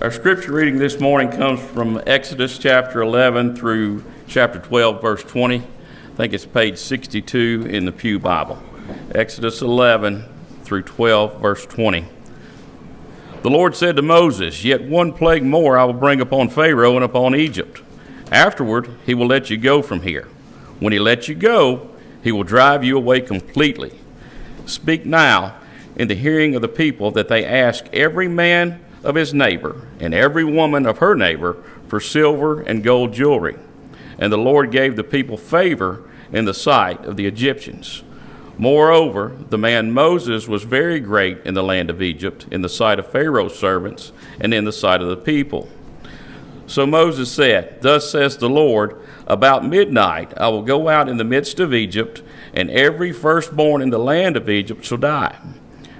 Our scripture reading this morning comes from Exodus chapter 11 through chapter 12, verse 20. I think it's page 62 in the Pew Bible. Exodus 11 through 12, verse 20. The Lord said to Moses, Yet one plague more I will bring upon Pharaoh and upon Egypt. Afterward, he will let you go from here. When he lets you go, he will drive you away completely. Speak now in the hearing of the people that they ask every man of his neighbor and every woman of her neighbor for silver and gold jewelry. And the Lord gave the people favor in the sight of the Egyptians. Moreover, the man Moses was very great in the land of Egypt, in the sight of Pharaoh's servants, and in the sight of the people. So Moses said, Thus says the Lord, About midnight I will go out in the midst of Egypt, and every firstborn in the land of Egypt shall die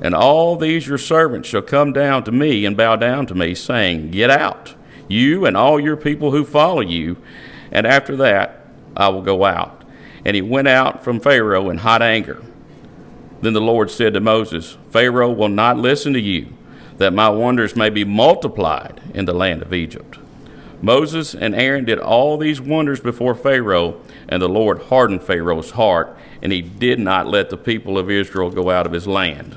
and all these your servants shall come down to me and bow down to me, saying, Get out, you and all your people who follow you, and after that I will go out. And he went out from Pharaoh in hot anger. Then the Lord said to Moses, Pharaoh will not listen to you, that my wonders may be multiplied in the land of Egypt. Moses and Aaron did all these wonders before Pharaoh, and the Lord hardened Pharaoh's heart, and he did not let the people of Israel go out of his land.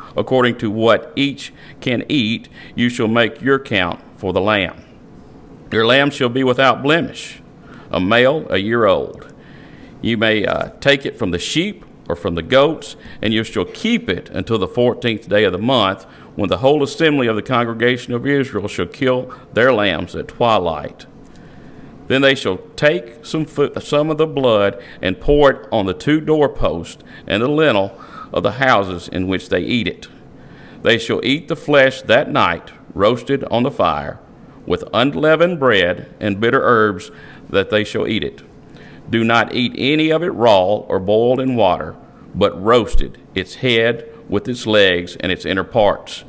according to what each can eat, you shall make your count for the lamb. Your lamb shall be without blemish, a male a year old. You may uh, take it from the sheep or from the goats, and you shall keep it until the fourteenth day of the month, when the whole assembly of the congregation of Israel shall kill their lambs at twilight. Then they shall take some, some of the blood and pour it on the two doorposts and the lintel of the houses in which they eat it. They shall eat the flesh that night, roasted on the fire, with unleavened bread and bitter herbs, that they shall eat it. Do not eat any of it raw or boiled in water, but roasted, its head with its legs and its inner parts.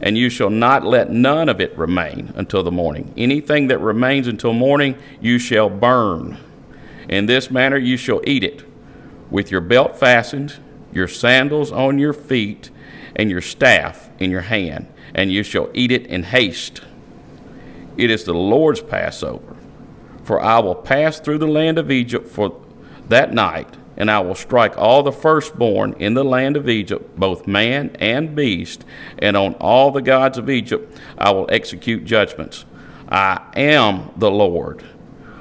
And you shall not let none of it remain until the morning. Anything that remains until morning you shall burn. In this manner you shall eat it, with your belt fastened your sandals on your feet, and your staff in your hand, and you shall eat it in haste. It is the Lord's Passover. For I will pass through the land of Egypt for that night, and I will strike all the firstborn in the land of Egypt, both man and beast, and on all the gods of Egypt I will execute judgments. I am the Lord.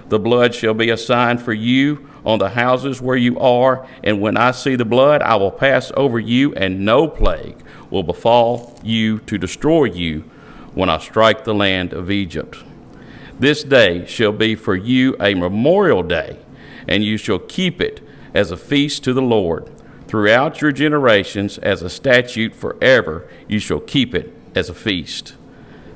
The blood shall be a sign for you on the houses where you are, and when I see the blood, I will pass over you, and no plague will befall you to destroy you when I strike the land of Egypt. This day shall be for you a memorial day, and you shall keep it as a feast to the Lord. Throughout your generations, as a statute forever, you shall keep it as a feast.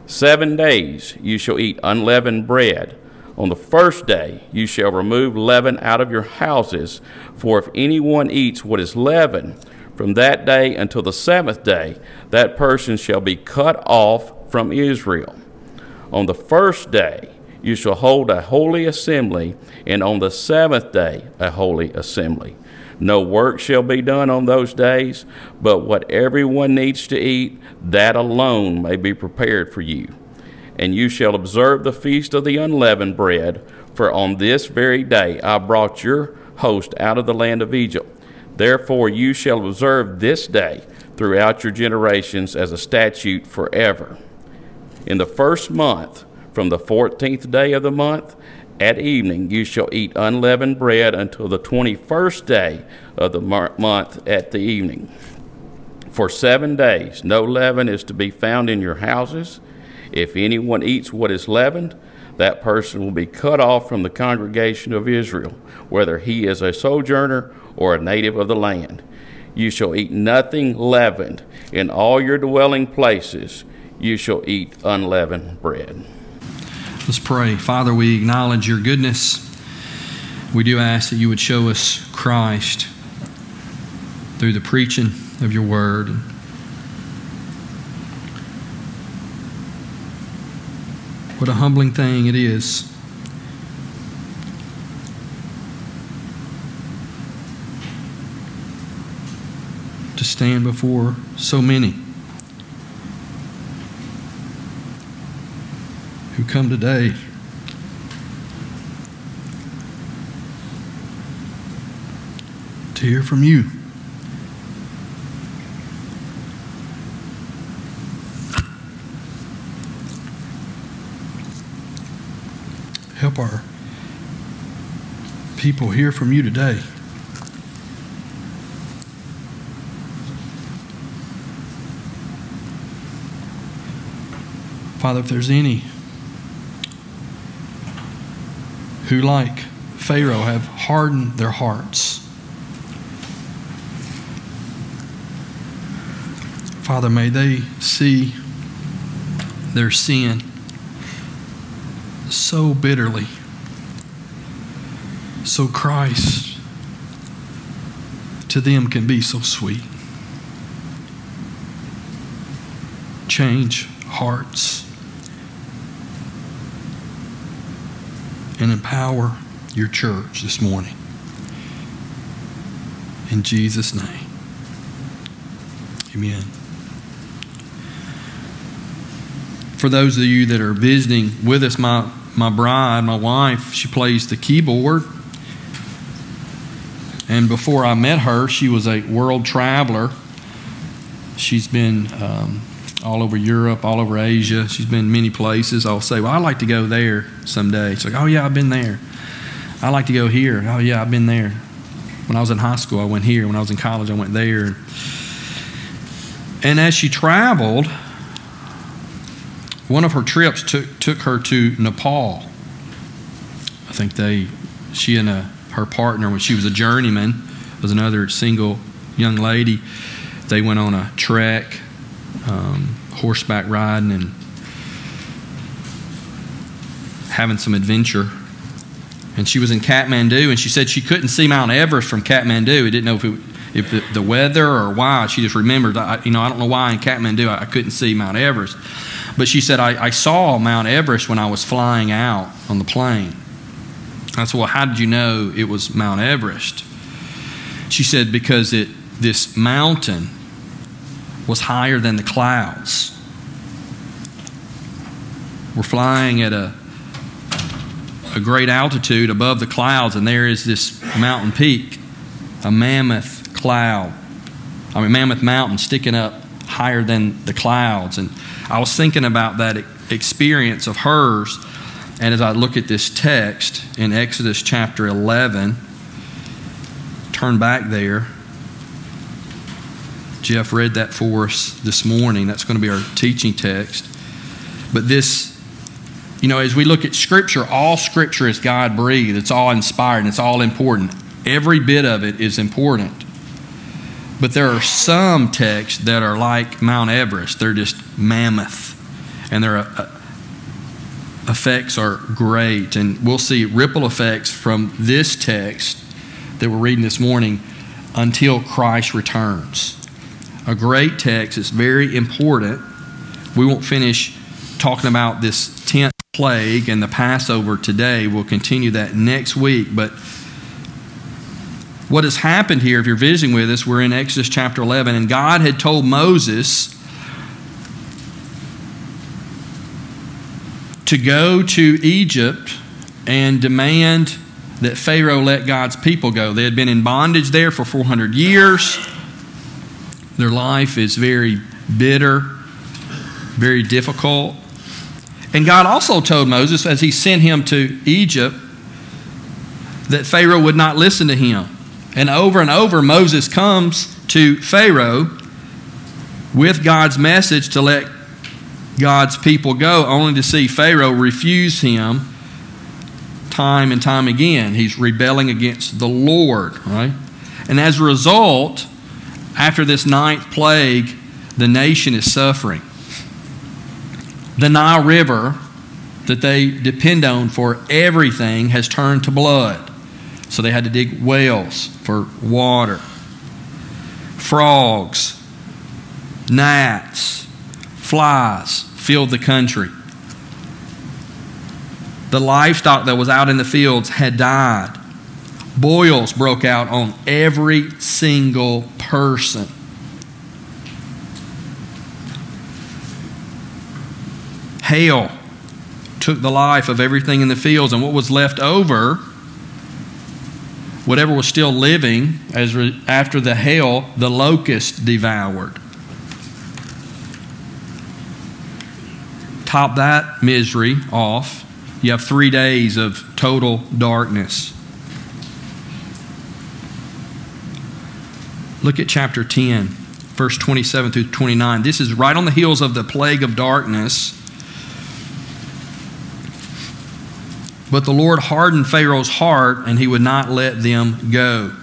Seven days you shall eat unleavened bread. On the first day you shall remove leaven out of your houses, for if anyone eats what is leavened, from that day until the seventh day, that person shall be cut off from Israel. On the first day you shall hold a holy assembly, and on the seventh day a holy assembly. No work shall be done on those days, but what everyone needs to eat, that alone may be prepared for you and you shall observe the feast of the unleavened bread, for on this very day I brought your host out of the land of Egypt. Therefore you shall observe this day throughout your generations as a statute forever. In the first month, From the fourteenth day of the month at evening you shall eat unleavened bread until the twenty first day of the month at the evening. For seven days no leaven is to be found in your houses. If anyone eats what is leavened, that person will be cut off from the congregation of Israel, whether he is a sojourner or a native of the land. You shall eat nothing leavened. In all your dwelling places, you shall eat unleavened bread. Let's pray. Father, we acknowledge your goodness. We do ask that you would show us Christ through the preaching of your word. What a humbling thing it is to stand before so many who come today to hear from you. Help our people hear from you today. Father, if there's any who, like Pharaoh, have hardened their hearts, Father, may they see their sin so bitterly, so Christ to them can be so sweet. Change hearts. and empower your church this morning. In Jesus' name. Amen. For those of you that are visiting with us, my, my bride, my wife, she plays the keyboard. And before I met her, she was a world traveler. She's been um, all over Europe, all over Asia. She's been many places. I'll say, Well, I'd like to go there someday. She's like, Oh, yeah, I've been there. I like to go here. Oh, yeah, I've been there. When I was in high school, I went here. When I was in college, I went there. And as she traveled, one of her trips took, took her to Nepal. I think they, she and a, uh, her partner, when she was a journeyman, was another single young lady. They went on a trek um, horseback riding and having some adventure. And she was in Kathmandu, and she said she couldn't see Mount Everest from Kathmandu. He didn't know if, it, if the, the, weather or why. She just remembered, I, you know, I don't know why in Kathmandu I, I couldn't see Mount Everest. But she said, I, I saw Mount Everest when I was flying out on the plane. I said, Well, how did you know it was Mount Everest? She said, Because it, this mountain was higher than the clouds. We're flying at a, a great altitude above the clouds, and there is this mountain peak, a mammoth cloud, I mean, mammoth mountain sticking up higher than the clouds. And I was thinking about that experience of hers. And as I look at this text in Exodus chapter 11, turn back there. Jeff read that for us this morning. That's going to be our teaching text. But this, you know, as we look at Scripture, all Scripture is God breathed, it's all inspired, and it's all important. Every bit of it is important. But there are some texts that are like Mount Everest, they're just mammoth, and their uh, effects are great. And we'll see ripple effects from this text that we're reading this morning until Christ returns a great text. It's very important. We won't finish talking about this 10th plague and the Passover today. We'll continue that next week. But what has happened here, if you're visiting with us, we're in Exodus chapter 11, and God had told Moses to go to Egypt and demand that Pharaoh let God's people go. They had been in bondage there for 400 years. Their life is very bitter, very difficult. And God also told Moses, as he sent him to Egypt, that Pharaoh would not listen to him. And over and over, Moses comes to Pharaoh with God's message to let God's people go, only to see Pharaoh refuse him time and time again. He's rebelling against the Lord, right? And as a result, after this ninth plague, the nation is suffering. The Nile River that they depend on for everything has turned to blood. So they had to dig wells for water. Frogs, gnats, flies filled the country. The livestock that was out in the fields had died. Boils broke out on every single person. Hail took the life of everything in the fields, and what was left over, whatever was still living, as re- after the hail, the locust devoured. Top that misery off, you have three days of total darkness. Look at chapter 10, verse 27 through 29. This is right on the heels of the plague of darkness. But the Lord hardened Pharaoh's heart, and he would not let them go.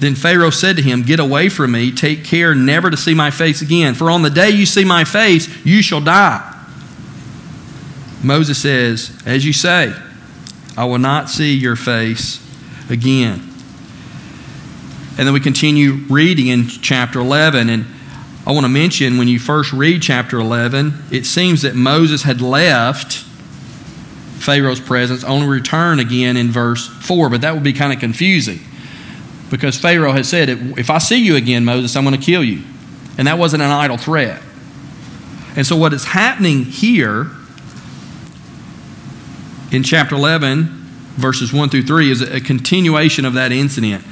Then Pharaoh said to him, Get away from me, take care never to see my face again, for on the day you see my face, you shall die. Moses says, As you say, I will not see your face again. And then we continue reading in chapter 11. And I want to mention when you first read chapter 11, it seems that Moses had left Pharaoh's presence, only return again in verse 4. But that would be kind of confusing because Pharaoh had said, If I see you again, Moses, I'm going to kill you. And that wasn't an idle threat. And so, what is happening here in chapter 11, verses 1 through 3, is a continuation of that incident.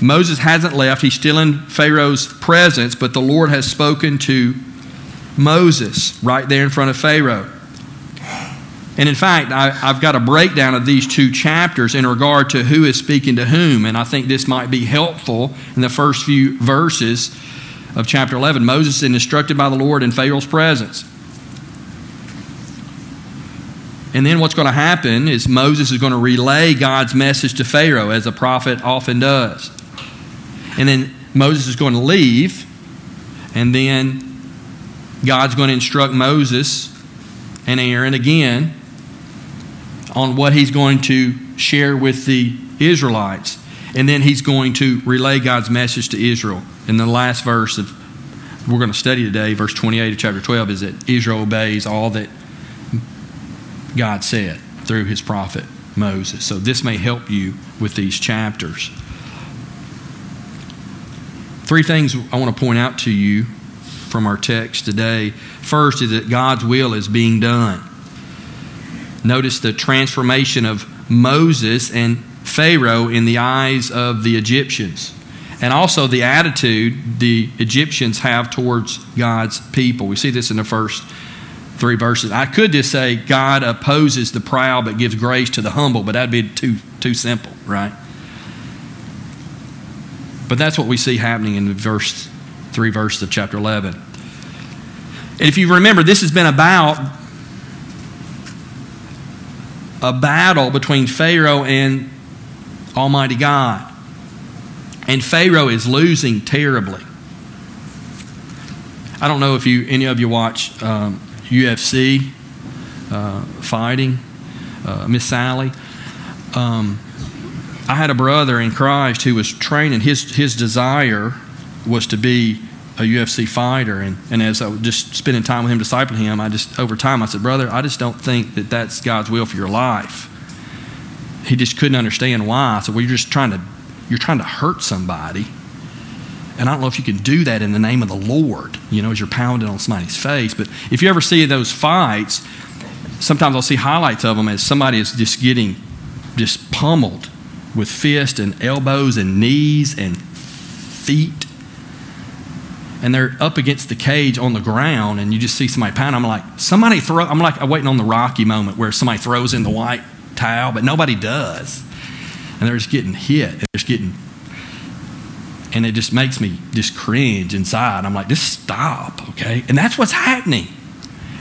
Moses hasn't left, he's still in Pharaoh's presence, but the Lord has spoken to Moses right there in front of Pharaoh. And in fact, I, have got a breakdown of these two chapters in regard to who is speaking to whom, and I think this might be helpful in the first few verses of chapter 11. Moses is instructed by the Lord in Pharaoh's presence. And then what's going to happen is Moses is going to relay God's message to Pharaoh, as a prophet often does. And then Moses is going to leave, and then God's going to instruct Moses and Aaron again on what he's going to share with the Israelites. And then he's going to relay God's message to Israel. In the last verse of we're going to study today, verse 28 of chapter 12, is that Israel obeys all that God said through his prophet Moses. So this may help you with these chapters. Three things I want to point out to you from our text today. First is that God's will is being done. Notice the transformation of Moses and Pharaoh in the eyes of the Egyptians. And also the attitude the Egyptians have towards God's people. We see this in the first three verses. I could just say God opposes the proud but gives grace to the humble, but that'd be too too simple, right? But that's what we see happening in verse three verses of chapter 11. And if you remember, this has been about a battle between Pharaoh and Almighty God. And Pharaoh is losing terribly. I don't know if you any of you watch um, UFC uh, fighting, uh, Miss Sally. Um, I had a brother in Christ who was training. His his desire was to be a UFC fighter, and, and as I was just spending time with him, discipling him, I just over time I said, brother, I just don't think that that's God's will for your life. He just couldn't understand why. So well, you're just trying to you're trying to hurt somebody and I don't know if you can do that in the name of the Lord, you know, as you're pounding on somebody's face. But if you ever see those fights, sometimes I'll see highlights of them as somebody is just getting just pummeled with fists and elbows and knees and feet. And they're up against the cage on the ground, and you just see somebody pound. I'm like, somebody throw. I'm like, I'm waiting on the Rocky moment where somebody throws in the white towel, but nobody does, and they're just getting hit. And They're just getting, and it just makes me just cringe inside. I'm like, just stop, okay? And that's what's happening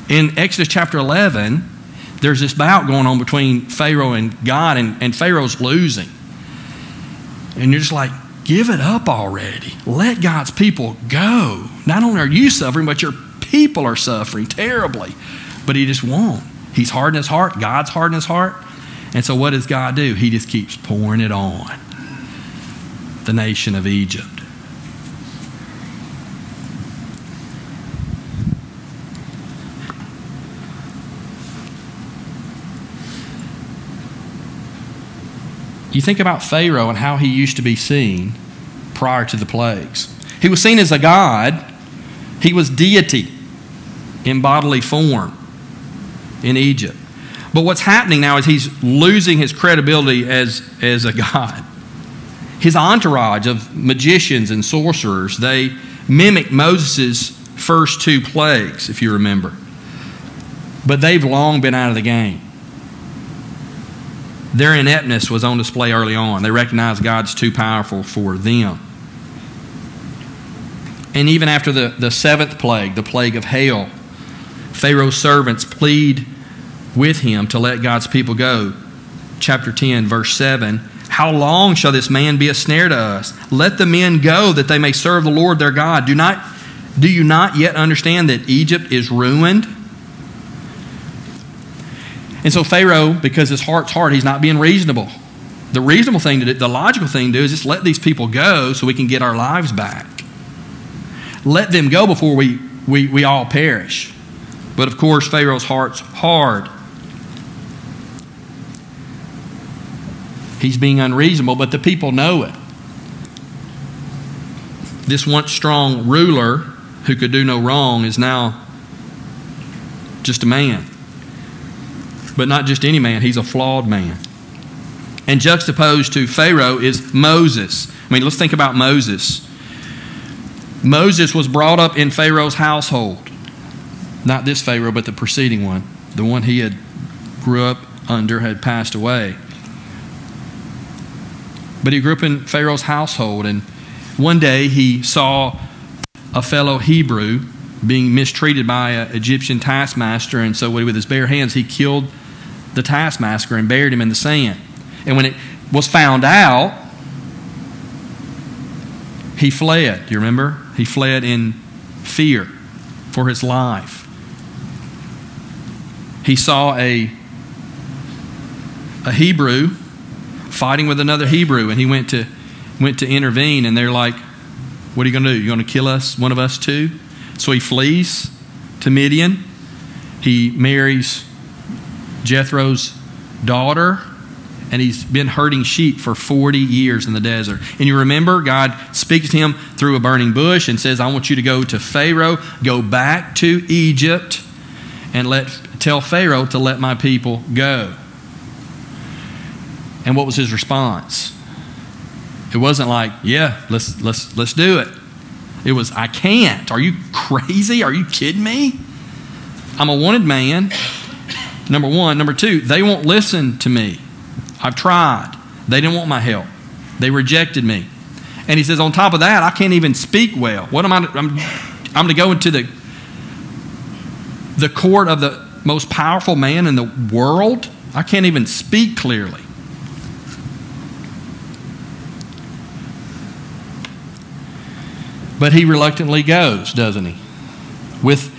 in Exodus chapter 11. There's this bout going on between Pharaoh and God, and, and Pharaoh's losing, and you're just like, Give it up already. Let God's people go. Not only are you suffering, but your people are suffering terribly. But He just won't. He's hard in His heart. God's hard in His heart. And so, what does God do? He just keeps pouring it on the nation of Egypt. You think about Pharaoh and how he used to be seen prior to the plagues. He was seen as a god, he was deity in bodily form in Egypt. But what's happening now is he's losing his credibility as, as a god. His entourage of magicians and sorcerers, they mimic Moses' first two plagues, if you remember. But they've long been out of the game. Their ineptness was on display early on. They recognized God's too powerful for them. And even after the, the seventh plague, the plague of hail, Pharaoh's servants plead with him to let God's people go. Chapter 10, verse 7 How long shall this man be a snare to us? Let the men go that they may serve the Lord their God. Do, not, do you not yet understand that Egypt is ruined? And so Pharaoh, because his heart's hard, he's not being reasonable. The reasonable thing to do, the logical thing to do is just let these people go so we can get our lives back. Let them go before we, we, we all perish. But of course, Pharaoh's heart's hard. He's being unreasonable, but the people know it. This once strong ruler who could do no wrong is now just a man. But not just any man, he's a flawed man. And juxtaposed to Pharaoh is Moses. I mean, let's think about Moses. Moses was brought up in Pharaoh's household. Not this Pharaoh, but the preceding one. The one he had grew up under had passed away. But he grew up in Pharaoh's household, and one day he saw a fellow Hebrew being mistreated by an Egyptian taskmaster, and so with his bare hands he killed the taskmaster and buried him in the sand. And when it was found out, he fled. Do you remember? He fled in fear for his life. He saw a, a Hebrew fighting with another Hebrew, and he went to, went to intervene, and they're like, What are you going to do? You're going to kill us, one of us too? So he flees to Midian. He marries Jethro's daughter, and he's been herding sheep for 40 years in the desert. And you remember, God speaks to him through a burning bush and says, I want you to go to Pharaoh, go back to Egypt, and let, tell Pharaoh to let my people go. And what was his response? It wasn't like, yeah, let's, let's, let's do it. It was, I can't. Are you crazy? Are you kidding me? I'm a wanted man. Number one. Number two, they won't listen to me. I've tried. They didn't want my help. They rejected me. And he says, on top of that, I can't even speak well. What am I? I'm, I'm going to go into the, the court of the most powerful man in the world. I can't even speak clearly. But he reluctantly goes, doesn't he? With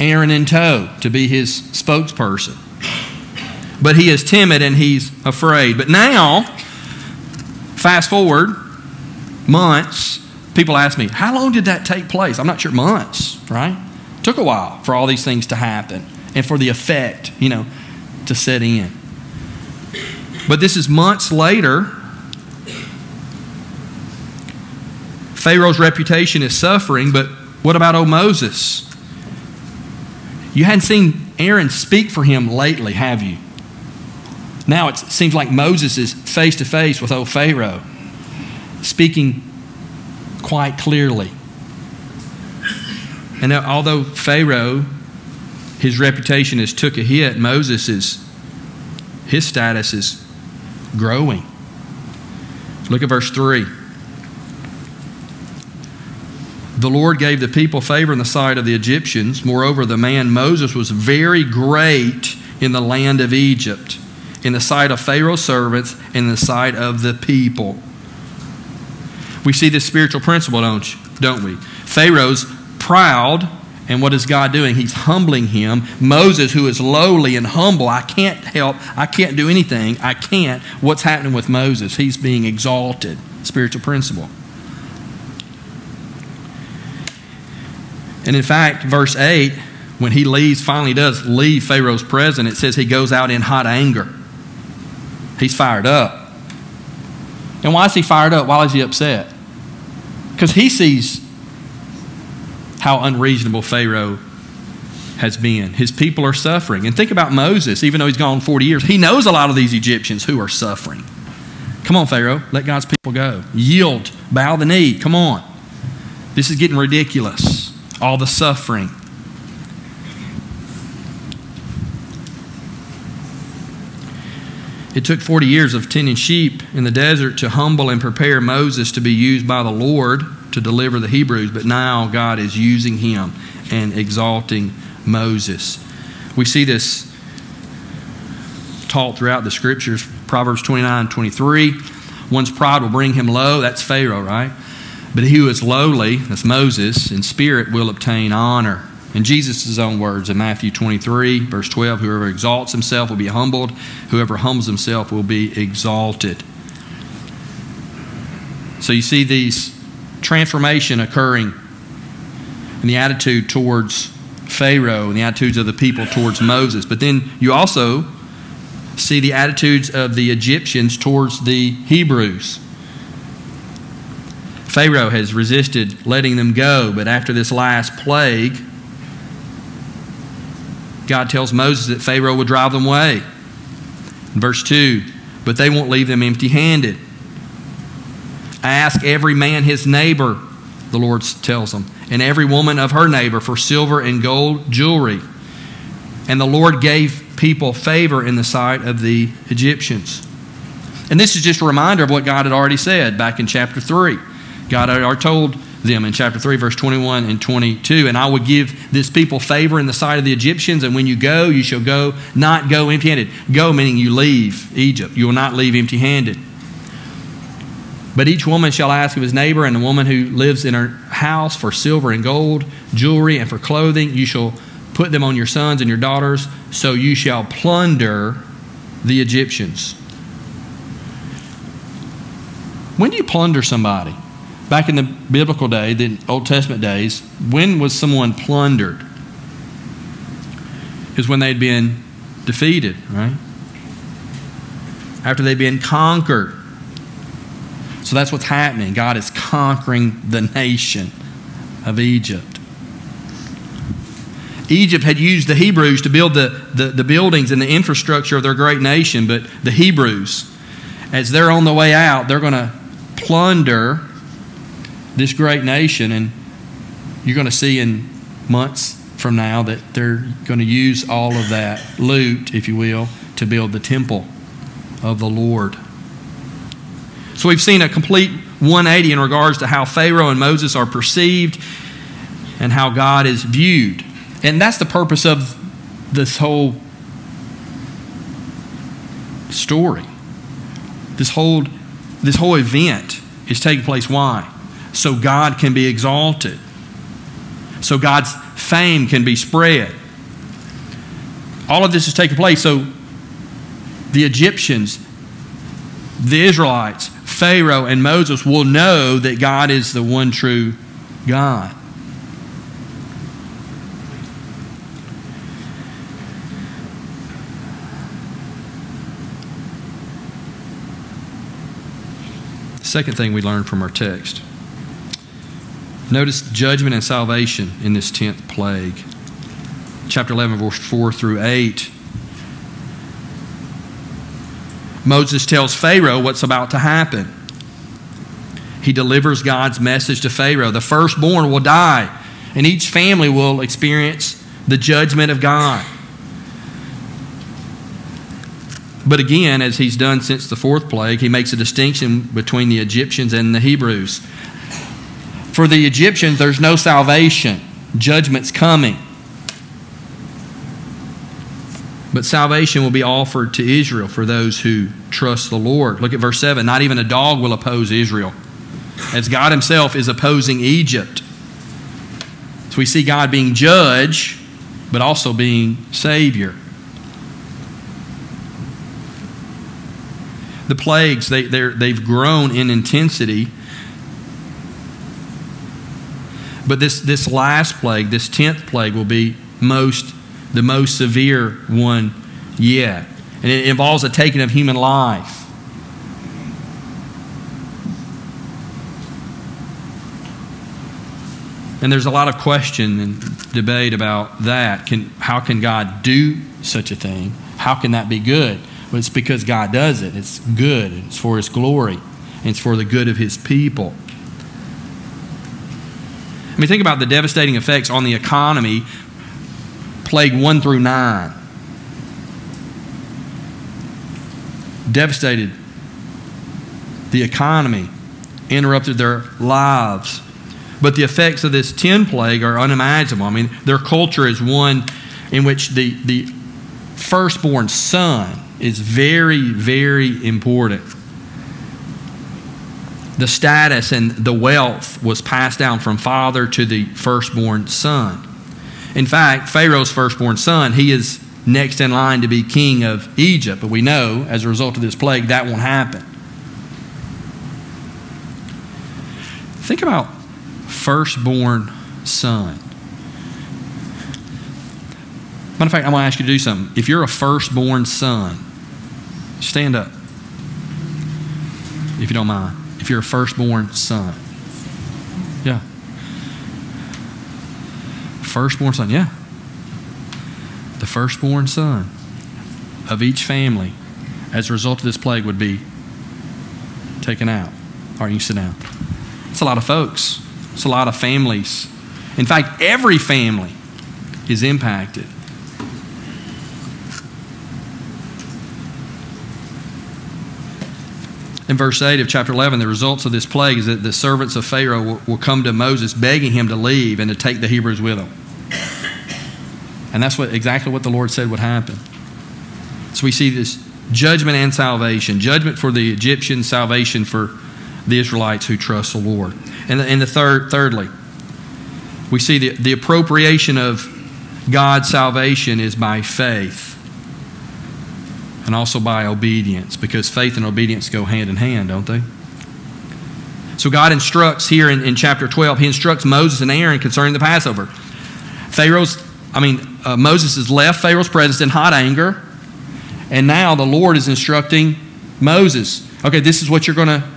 Aaron in tow to be his spokesperson. But he is timid and he's afraid. But now, fast forward months, people ask me, how long did that take place? I'm not sure, months, right? Took a while for all these things to happen and for the effect, you know, to set in. But this is months later. Pharaoh's reputation is suffering, but what about old Moses? You hadn't seen Aaron speak for him lately, have you? Now it seems like Moses is face to face with old Pharaoh, speaking quite clearly. And although Pharaoh, his reputation has took a hit, Moses is, his status is growing. Look at verse 3. The Lord gave the people favor in the sight of the Egyptians. Moreover, the man Moses was very great in the land of Egypt, in the sight of Pharaoh's servants, in the sight of the people. We see this spiritual principle, don't, you, don't we? Pharaoh's proud, and what is God doing? He's humbling him. Moses, who is lowly and humble, I can't help, I can't do anything, I can't. What's happening with Moses? He's being exalted. Spiritual principle. And in fact, verse 8, when he leaves, finally does leave Pharaoh's presence, it says he goes out in hot anger. He's fired up. And why is he fired up? Why is he upset? Because he sees how unreasonable Pharaoh has been. His people are suffering. And think about Moses, even though he's gone 40 years, he knows a lot of these Egyptians who are suffering. Come on, Pharaoh, let God's people go. Yield, bow the knee, come on. This is getting ridiculous. All the suffering. It took 40 years of tending sheep in the desert to humble and prepare Moses to be used by the Lord to deliver the Hebrews, but now God is using him and exalting Moses. We see this taught throughout the scriptures. Proverbs 29 23. One's pride will bring him low. That's Pharaoh, right? But he who is lowly, that's Moses, in spirit will obtain honor. In Jesus' own words in Matthew 23, verse 12, whoever exalts himself will be humbled, whoever humbles himself will be exalted. So you see these transformation occurring in the attitude towards Pharaoh and the attitudes of the people towards Moses. But then you also see the attitudes of the Egyptians towards the Hebrews. Pharaoh has resisted letting them go, but after this last plague, God tells Moses that Pharaoh will drive them away. Verse 2, but they won't leave them empty handed. Ask every man his neighbor, the Lord tells them, and every woman of her neighbor for silver and gold jewelry. And the Lord gave people favor in the sight of the Egyptians. And this is just a reminder of what God had already said back in chapter 3. God had told them in chapter 3, verse 21 and 22. And I will give this people favor in the sight of the Egyptians, and when you go, you shall go, not go empty handed. Go, meaning you leave Egypt. You will not leave empty handed. But each woman shall ask of his neighbor, and the woman who lives in her house for silver and gold, jewelry, and for clothing. You shall put them on your sons and your daughters, so you shall plunder the Egyptians. When do you plunder somebody? Back in the biblical day, the Old Testament days, when was someone plundered? Is when they'd been defeated, right? After they'd been conquered. So that's what's happening. God is conquering the nation of Egypt. Egypt had used the Hebrews to build the, the, the, buildings and the infrastructure of their great nation, but the Hebrews, as they're on the way out, they're going to plunder this great nation. And you're going to see in months from now that they're going to use all of that loot, if you will, to build the temple of the Lord. So we've seen a complete 180 in regards to how Pharaoh and Moses are perceived and how God is viewed. And that's the purpose of this whole story. This whole, this whole event is taking place. Why? So God can be exalted. So God's fame can be spread. All of this is taking place. So the Egyptians, the Israelites, Pharaoh, and Moses will know that God is the one true God. Second thing we learn from our text. Notice judgment and salvation in this 10th plague. Chapter 11, verse 4 through 8. Moses tells Pharaoh what's about to happen. He delivers God's message to Pharaoh. The firstborn will die. And each family will experience the judgment of God. But again, as he's done since the fourth plague, he makes a distinction between the Egyptians and the Hebrews. For the Egyptians, there's no salvation, judgment's coming. But salvation will be offered to Israel for those who trust the Lord. Look at verse 7. Not even a dog will oppose Israel, as God Himself is opposing Egypt. So we see God being judge, but also being Savior. The plagues, they, they've grown in intensity. But this, this last plague, this tenth plague, will be most the most severe one yet. And it involves a taking of human life. And there's a lot of question and debate about that. Can, how can God do such a thing? How can that be good? Well, it's because God does it. It's good. It's for His glory. It's for the good of His people. I mean, think about the devastating effects on the economy plague 1 through 9. Devastated the economy, interrupted their lives. But the effects of this 10 plague are unimaginable. I mean, their culture is one in which the, the firstborn son is very, very important. The status and the wealth was passed down from father to the firstborn son. In fact, Pharaoh's firstborn son, he is next in line to be king of Egypt. But we know, as a result of this plague, that won't happen. Think about firstborn son. Matter of fact, I'm going to ask you to do something. If you're a firstborn son, stand up. If you don't mind. A firstborn son. Yeah. Firstborn son, yeah. The firstborn son of each family as a result of this plague would be taken out. All right, you sit down. It's a lot of folks, it's a lot of families. In fact, every family is impacted. In verse 8 of chapter 11, the results of this plague is that the servants of Pharaoh will, will come to Moses begging him to leave and to take the Hebrews with them. And that's what, exactly what the Lord said would happen. So we see this judgment and salvation judgment for the Egyptians, salvation for the Israelites who trust the Lord. And the, and the third, thirdly, we see the, the appropriation of God's salvation is by faith and also by obedience because faith and obedience go hand in hand, don't they? So God instructs here in, in chapter 12, He instructs Moses and Aaron concerning the Passover. Pharaoh's, I mean, uh, Moses has left Pharaoh's presence in hot anger, and now the Lord is instructing Moses. Okay, this is what you're going to,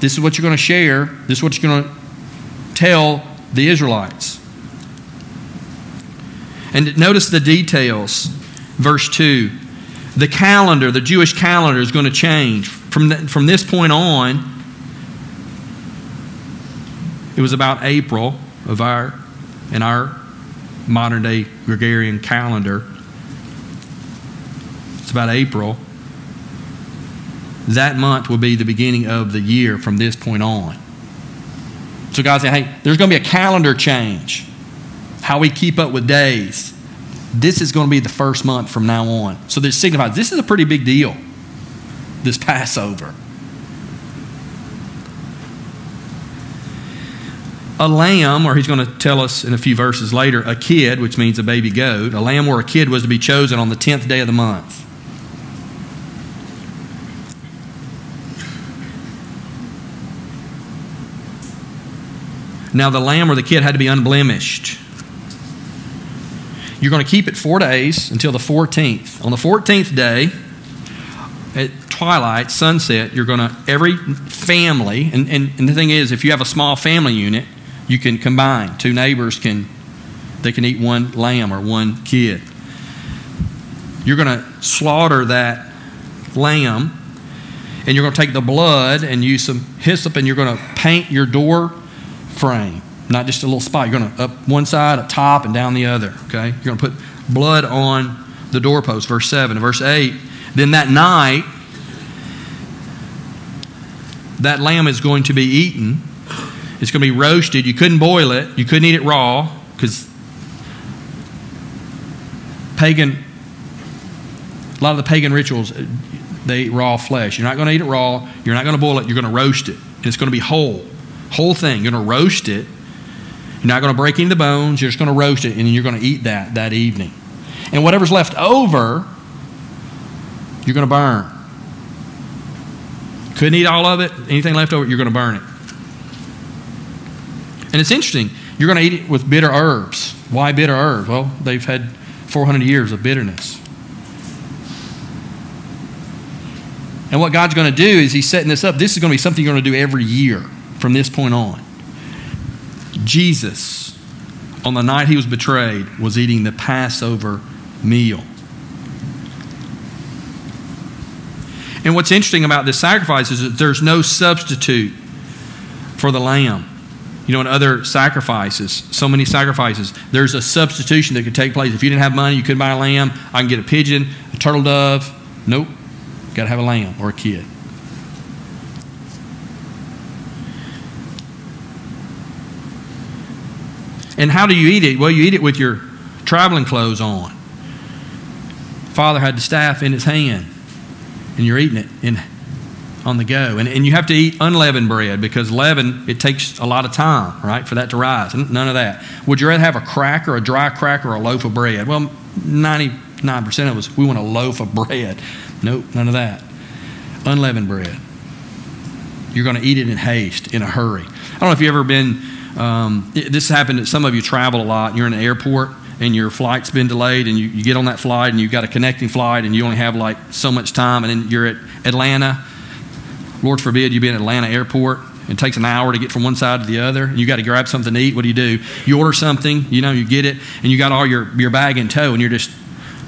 this is what you're going to share. This is what you're going to tell the Israelites. And notice the details. Verse 2 the calendar, the Jewish calendar, is going to change. From, the, from this point on, it was about April of our, in our modern day Gregorian calendar. It's about April. That month will be the beginning of the year from this point on. So God said, hey, there's going to be a calendar change. How we keep up with days this is going to be the first month from now on. So this signifies this is a pretty big deal, this Passover. A lamb, or he's going to tell us in a few verses later, a kid, which means a baby goat, a lamb or a kid was to be chosen on the 10th day of the month. Now, the lamb or the kid had to be unblemished. You're going to keep it four days until the 14th. On the 14th day, at twilight, sunset, you're going to, every family, and, and, and the thing is, if you have a small family unit, you can combine. Two neighbors can, they can eat one lamb or one kid. You're going to slaughter that lamb, and you're going to take the blood and use some hyssop, and you're going to paint your door frame not just a little spot. You're going to up one side, up top, and down the other. Okay? You're going to put blood on the doorpost. Verse 7. Verse 8. Then that night, that lamb is going to be eaten. It's going to be roasted. You couldn't boil it. You couldn't eat it raw because pagan, a lot of the pagan rituals, they eat raw flesh. You're not going to eat it raw. You're not going to boil it. You're going to roast it. And it's going to be whole. Whole thing. You're going to roast it. You're not going to break any of the bones. You're just going to roast it, and you're going to eat that that evening. And whatever's left over, you're going to burn. Couldn't eat all of it. Anything left over, you're going to burn it. And it's interesting. You're going to eat it with bitter herbs. Why bitter herbs? Well, they've had 400 years of bitterness. And what God's going to do is He's setting this up. This is going to be something you're going to do every year from this point on. Jesus, on the night he was betrayed, was eating the Passover meal. And what's interesting about this sacrifice is that there's no substitute for the lamb. You know, in other sacrifices, so many sacrifices, there's a substitution that could take place. If you didn't have money, you couldn't buy a lamb. I can get a pigeon, a turtle dove. Nope. Got to have a lamb or a kid. And how do you eat it? Well, you eat it with your traveling clothes on. Father had the staff in his hand, and you're eating it in, on the go. And, and you have to eat unleavened bread because leaven, it takes a lot of time, right, for that to rise. None of that. Would you rather have a cracker, a dry cracker, or a loaf of bread? Well, 99% of us, we want a loaf of bread. Nope, none of that. Unleavened bread. You're going to eat it in haste, in a hurry. I don't know if you've ever been um, this happened. Some of you travel a lot. You're in an airport and your flight's been delayed, and you, you get on that flight and you've got a connecting flight, and you only have like so much time, and then you're at Atlanta. Lord forbid you be in Atlanta airport. It takes an hour to get from one side to the other. You got to grab something to eat. What do you do? You order something, you know, you get it, and you got all your, your bag in tow, and you're just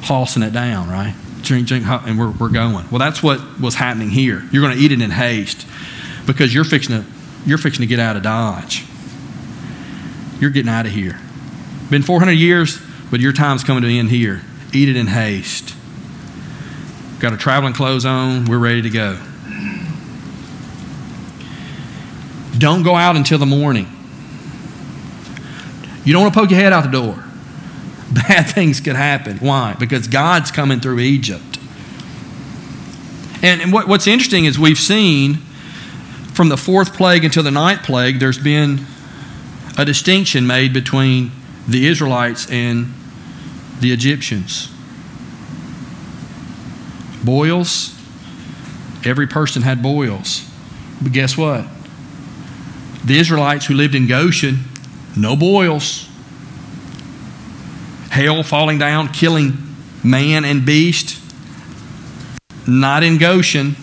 hossing it down, right? Drink, drink, and we're, we're going. Well, that's what was happening here. You're going to eat it in haste because you're fixing to, you're fixing to get out of Dodge. You're getting out of here. Been 400 years, but your time's coming to an end here. Eat it in haste. Got our traveling clothes on. We're ready to go. Don't go out until the morning. You don't want to poke your head out the door. Bad things could happen. Why? Because God's coming through Egypt. And, and what, what's interesting is we've seen from the fourth plague until the ninth plague, there's been a distinction made between the Israelites and the Egyptians. Boils, every person had boils. But guess what? The Israelites who lived in Goshen, no boils. Hail falling down, killing man and beast, not in Goshen.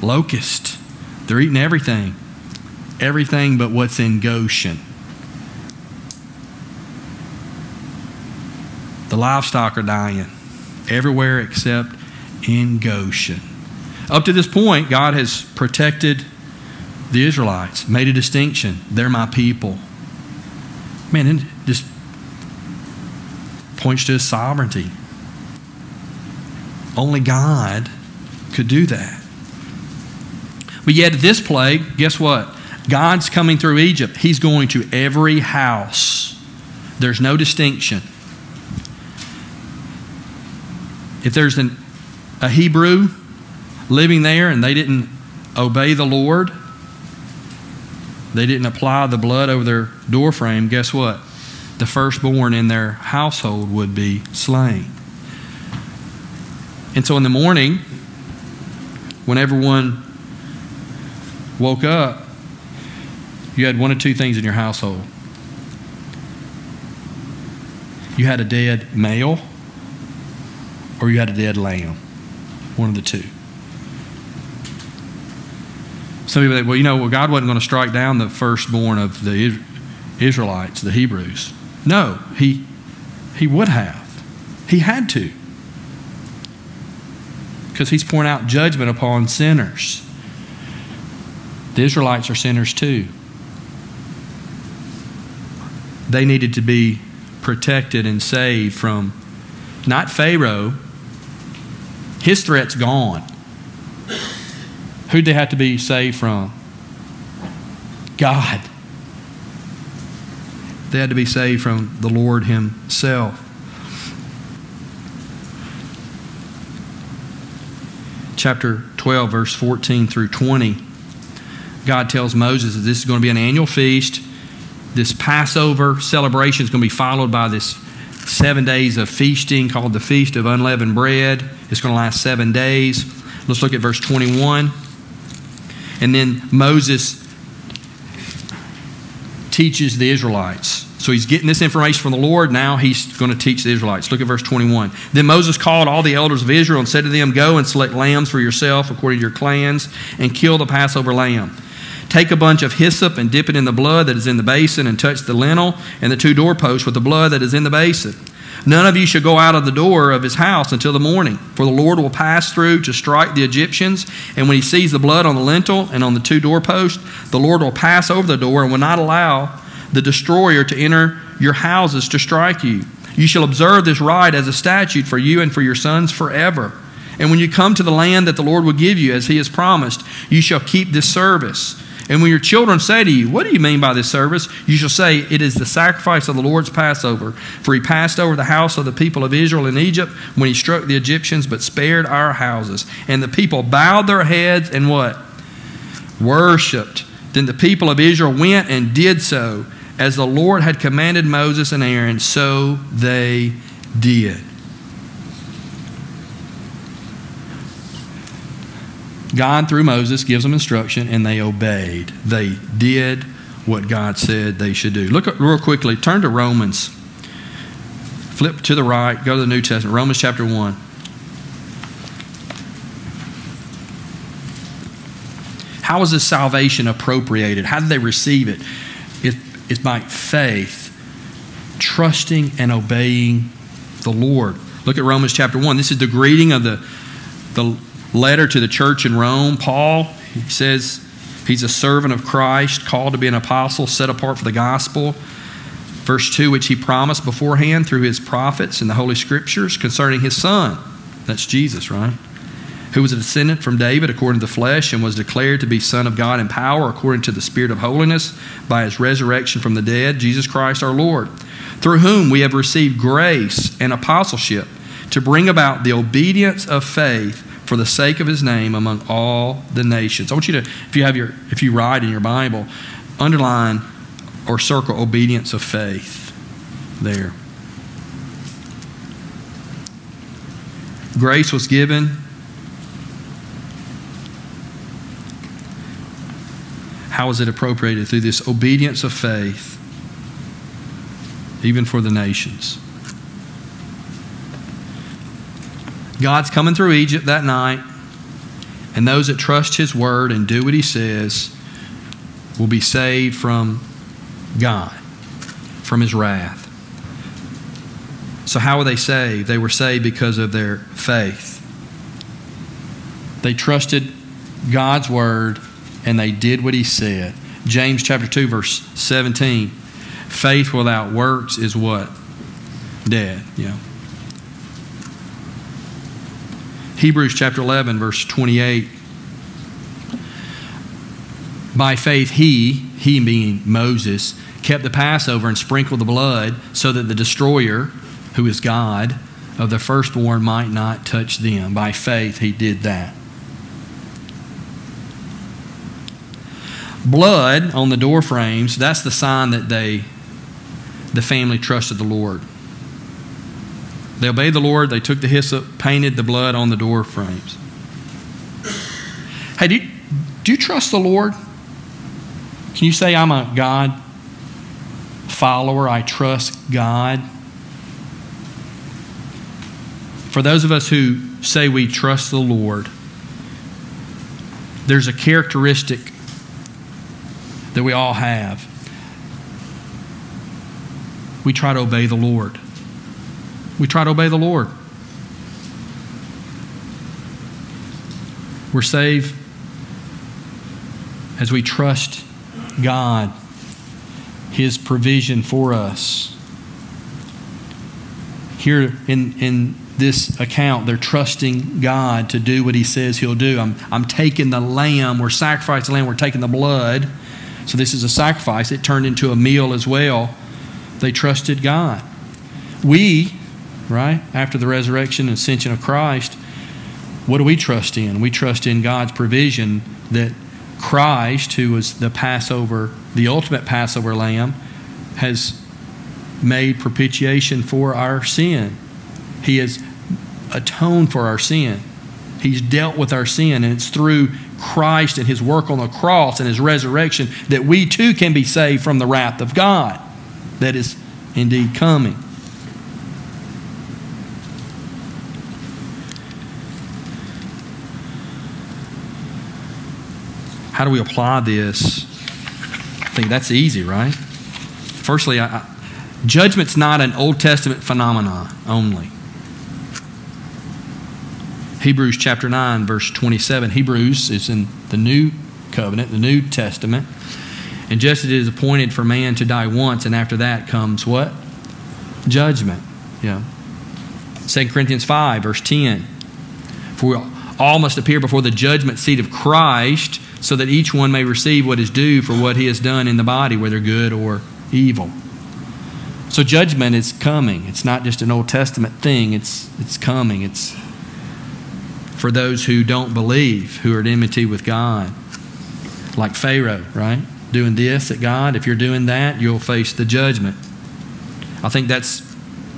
Locust, they're eating everything everything but what's in Goshen. The livestock are dying everywhere except in Goshen. Up to this point, God has protected the Israelites, made a distinction. They're my people. Man, it just points to his sovereignty. Only God could do that. But yet, this plague, guess what? God's coming through Egypt. He's going to every house. There's no distinction. If there's an, a Hebrew living there and they didn't obey the Lord, they didn't apply the blood over their doorframe, guess what? The firstborn in their household would be slain. And so in the morning, when everyone woke up, you had one of two things in your household. You had a dead male or you had a dead lamb. One of the two. Some people say, well, you know, well, God wasn't going to strike down the firstborn of the Israelites, the Hebrews. No, he, he would have. He had to. Because he's pouring out judgment upon sinners. The Israelites are sinners too. They needed to be protected and saved from not Pharaoh, his threat's gone. Who'd they have to be saved from? God. They had to be saved from the Lord Himself. Chapter 12, verse 14 through 20, God tells Moses that this is going to be an annual feast. This Passover celebration is going to be followed by this seven days of feasting called the Feast of Unleavened Bread. It's going to last seven days. Let's look at verse 21. And then Moses teaches the Israelites. So he's getting this information from the Lord. Now he's going to teach the Israelites. Look at verse 21. Then Moses called all the elders of Israel and said to them, Go and select lambs for yourself according to your clans and kill the Passover lamb. Take a bunch of hyssop and dip it in the blood that is in the basin and touch the lintel and the two doorposts with the blood that is in the basin. None of you shall go out of the door of his house until the morning, for the Lord will pass through to strike the Egyptians. And when he sees the blood on the lintel and on the two doorposts, the Lord will pass over the door and will not allow the destroyer to enter your houses to strike you. You shall observe this rite as a statute for you and for your sons forever. And when you come to the land that the Lord will give you, as he has promised, you shall keep this service. And when your children say to you, What do you mean by this service? You shall say, It is the sacrifice of the Lord's Passover. For he passed over the house of the people of Israel in Egypt when he struck the Egyptians, but spared our houses. And the people bowed their heads and what? Worshipped. Then the people of Israel went and did so. As the Lord had commanded Moses and Aaron, so they did. God, through Moses, gives them instruction, and they obeyed. They did what God said they should do. Look real quickly, turn to Romans. Flip to the right, go to the New Testament, Romans chapter 1. How was this salvation appropriated? How did they receive it? it it's by faith, trusting and obeying the Lord. Look at Romans chapter 1. This is the greeting of the, the letter to the church in Rome, Paul, he says he's a servant of Christ, called to be an apostle, set apart for the gospel. Verse 2, which he promised beforehand through his prophets in the Holy Scriptures concerning his son. That's Jesus, right? Who was a descendant from David according to the flesh and was declared to be Son of God in power according to the Spirit of holiness by his resurrection from the dead, Jesus Christ our Lord, through whom we have received grace and apostleship to bring about the obedience of faith for the sake of his name among all the nations. I want you to, if you have your, if you write in your Bible, underline or circle obedience of faith there. Grace was given. How was it appropriated? Through this obedience of faith, even for the nations. God's coming through Egypt that night, and those that trust His word and do what He says will be saved from God, from His wrath. So, how were they saved? They were saved because of their faith. They trusted God's word and they did what He said. James chapter 2, verse 17. Faith without works is what? Dead. Yeah. Hebrews chapter 11, verse 28. By faith, he, he being Moses, kept the Passover and sprinkled the blood so that the destroyer, who is God, of the firstborn might not touch them. By faith, he did that. Blood on the door frames, that's the sign that they, the family trusted the Lord. They obeyed the Lord. They took the hyssop, painted the blood on the door frames. Hey, do you, do you trust the Lord? Can you say, I'm a God follower? I trust God? For those of us who say we trust the Lord, there's a characteristic that we all have. We try to obey the Lord. We try to obey the Lord. We're saved as we trust God. his provision for us. Here in, in this account, they're trusting God to do what he says he'll do. I'm, I'm taking the lamb, we're sacrificing the lamb, we're taking the blood. So this is a sacrifice. It turned into a meal as well. They trusted God. We, right, after the resurrection and ascension of Christ, what do we trust in? We trust in God's provision that Christ, who was the Passover, the ultimate Passover lamb, has made propitiation for our sin. He has atoned for our sin. He's dealt with our sin, and it's through Christ and his work on the cross and his resurrection that we too can be saved from the wrath of God that is indeed coming. How do we apply this? I think that's easy, right? Firstly, I, I, judgment's not an Old Testament phenomenon only. Hebrews chapter 9, verse 27. Hebrews is in the New Covenant, the New Testament. And just as it is appointed for man to die once, and after that comes what? Judgment. Yeah. 2 Corinthians 5, verse 10. For all must appear before the judgment seat of Christ so that each one may receive what is due for what he has done in the body, whether good or evil. So judgment is coming. It's not just an Old Testament thing, it's, it's coming. It's for those who don't believe, who are at enmity with God. Like Pharaoh, right? Doing this at God. If you're doing that, you'll face the judgment. I think that's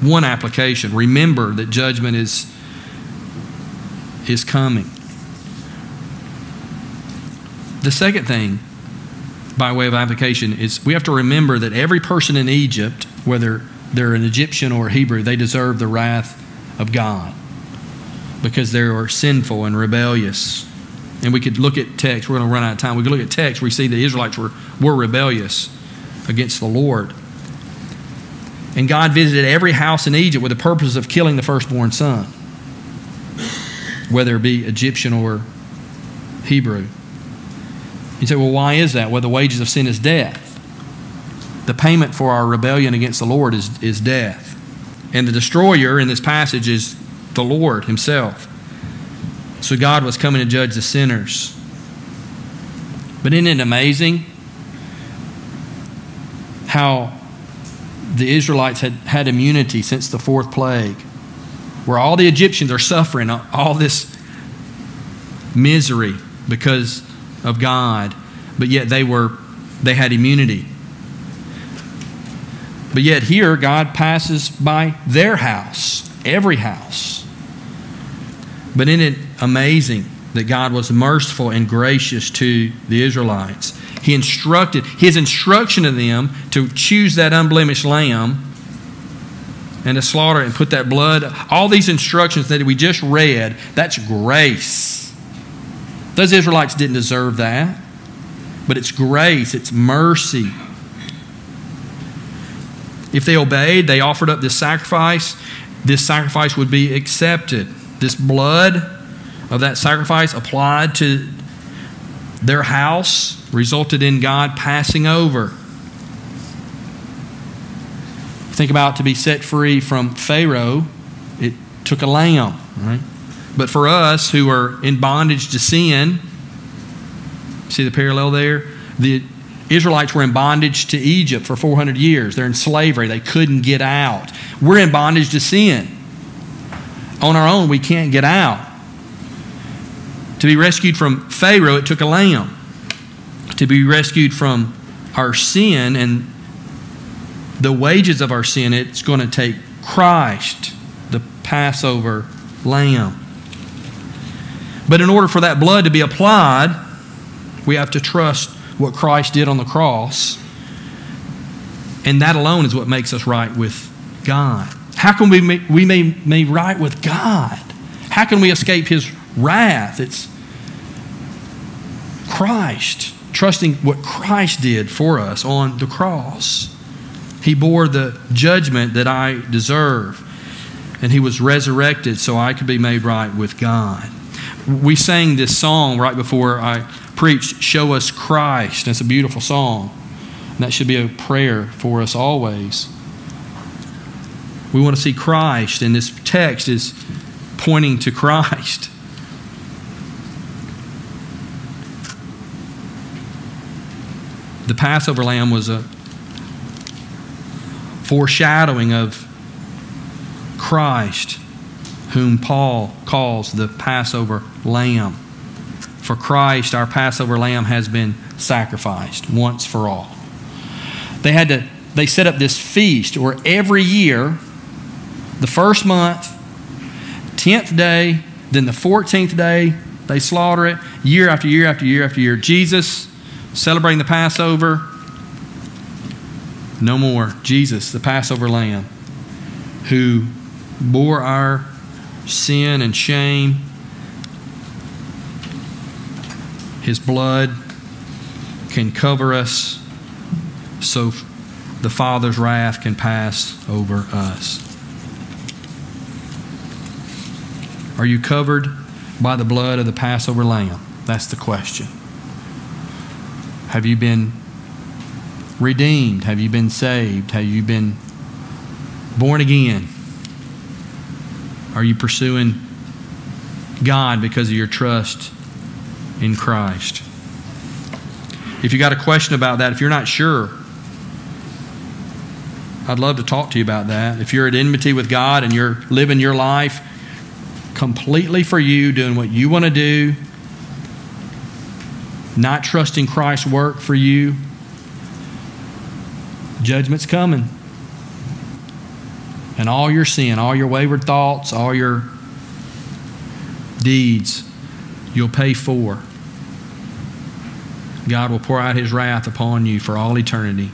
one application. Remember that judgment is, is coming. The second thing, by way of application, is we have to remember that every person in Egypt, whether they're an Egyptian or a Hebrew, they deserve the wrath of God because they are sinful and rebellious. And we could look at text, we're going to run out of time. We could look at text we see the Israelites were, were rebellious against the Lord. And God visited every house in Egypt with the purpose of killing the firstborn son, whether it be Egyptian or Hebrew. You say, well, why is that? Well, the wages of sin is death. The payment for our rebellion against the Lord is, is death. And the destroyer in this passage is the Lord Himself. So God was coming to judge the sinners. But isn't it amazing how the Israelites had had immunity since the fourth plague, where all the Egyptians are suffering all this misery because of God, but yet they were they had immunity. But yet here God passes by their house, every house. But isn't it amazing that God was merciful and gracious to the Israelites? He instructed his instruction to them to choose that unblemished lamb and to slaughter and put that blood. All these instructions that we just read, that's grace. Those Israelites didn't deserve that, but it's grace, it's mercy. If they obeyed, they offered up this sacrifice, this sacrifice would be accepted. This blood of that sacrifice applied to their house resulted in God passing over. Think about to be set free from Pharaoh, it took a lamb, right? But for us who are in bondage to sin, see the parallel there? The Israelites were in bondage to Egypt for 400 years. They're in slavery. They couldn't get out. We're in bondage to sin. On our own, we can't get out. To be rescued from Pharaoh, it took a lamb. To be rescued from our sin and the wages of our sin, it's going to take Christ, the Passover lamb. But in order for that blood to be applied, we have to trust what Christ did on the cross. And that alone is what makes us right with God. How can we make, we right with God? How can we escape his wrath? It's Christ, trusting what Christ did for us on the cross. He bore the judgment that I deserve, and he was resurrected so I could be made right with God we sang this song right before I preached, Show Us Christ. It's a beautiful song. And that should be a prayer for us always. We want to see Christ, and this text is pointing to Christ. The Passover lamb was a foreshadowing of Christ, whom Paul calls the Passover lamb. For Christ, our Passover lamb, has been sacrificed once for all. They had to they set up this feast where every year, the first month, 10th day, then the 14th day, they slaughter it year after year after year after year. Jesus celebrating the Passover. No more. Jesus, the Passover lamb, who bore our sin and shame. His blood can cover us so the Father's wrath can pass over us. Are you covered by the blood of the Passover lamb? That's the question. Have you been redeemed? Have you been saved? Have you been born again? Are you pursuing God because of your trust in Christ? If you got a question about that, if you're not sure, I'd love to talk to you about that. If you're at enmity with God and you're living your life completely for you, doing what you want to do, not trusting Christ's work for you, judgment's coming. And all your sin, all your wayward thoughts, all your deeds, you'll pay for. God will pour out his wrath upon you for all eternity.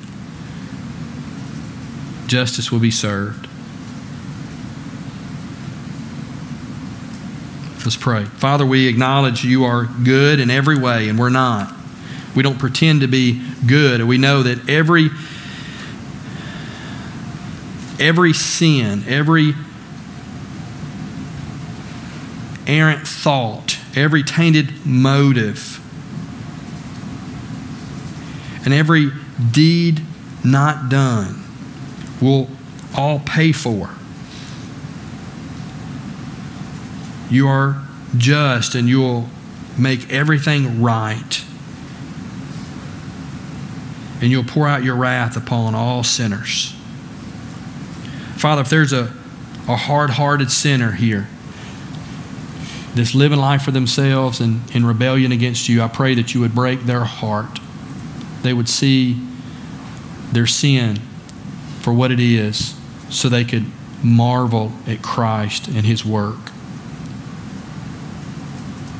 Justice will be served. Let's pray. Father, we acknowledge you are good in every way, and we're not. We don't pretend to be good. We know that every every sin, every errant thought, every tainted motive, and every deed not done will all pay for. You are just and you will make everything right. And you'll pour out your wrath upon all sinners. Father, if there's a, a hard hearted sinner here that's living life for themselves and in rebellion against you, I pray that you would break their heart. They would see their sin for what it is so they could marvel at Christ and His work.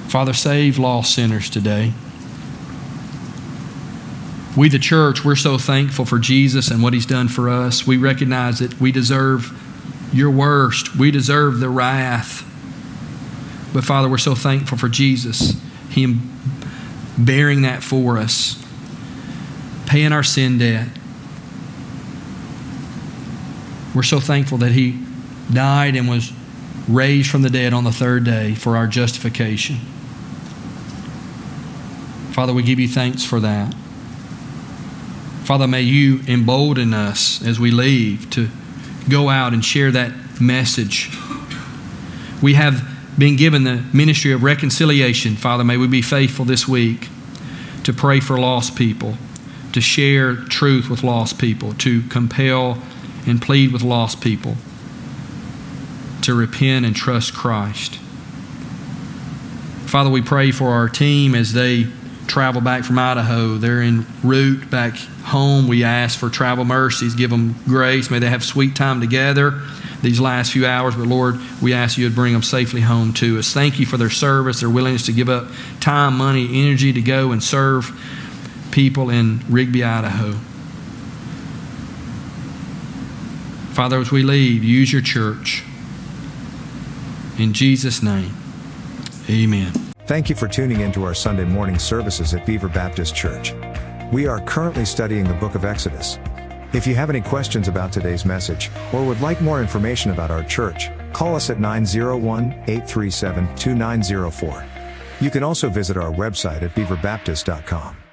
Father, save lost sinners today. We, the church, we're so thankful for Jesus and what He's done for us. We recognize that we deserve your worst, we deserve the wrath. But Father, we're so thankful for Jesus, Him bearing that for us, paying our sin debt. We're so thankful that He died and was raised from the dead on the third day for our justification. Father, we give you thanks for that. Father, may you embolden us as we leave to go out and share that message. We have been given the ministry of reconciliation. Father, may we be faithful this week to pray for lost people, to share truth with lost people, to compel and plead with lost people to repent and trust Christ. Father, we pray for our team as they travel back from Idaho. They're en route back home. We ask for travel mercies. Give them grace. May they have sweet time together these last few hours. But Lord, we ask you to bring them safely home to us. Thank you for their service, their willingness to give up time, money, energy to go and serve people in Rigby, Idaho. Father, as we leave, use your church. In Jesus' name, amen. Thank you for tuning in to our Sunday morning services at Beaver Baptist Church. We are currently studying the book of Exodus. If you have any questions about today's message, or would like more information about our church, call us at 901 837 2904. You can also visit our website at beaverbaptist.com.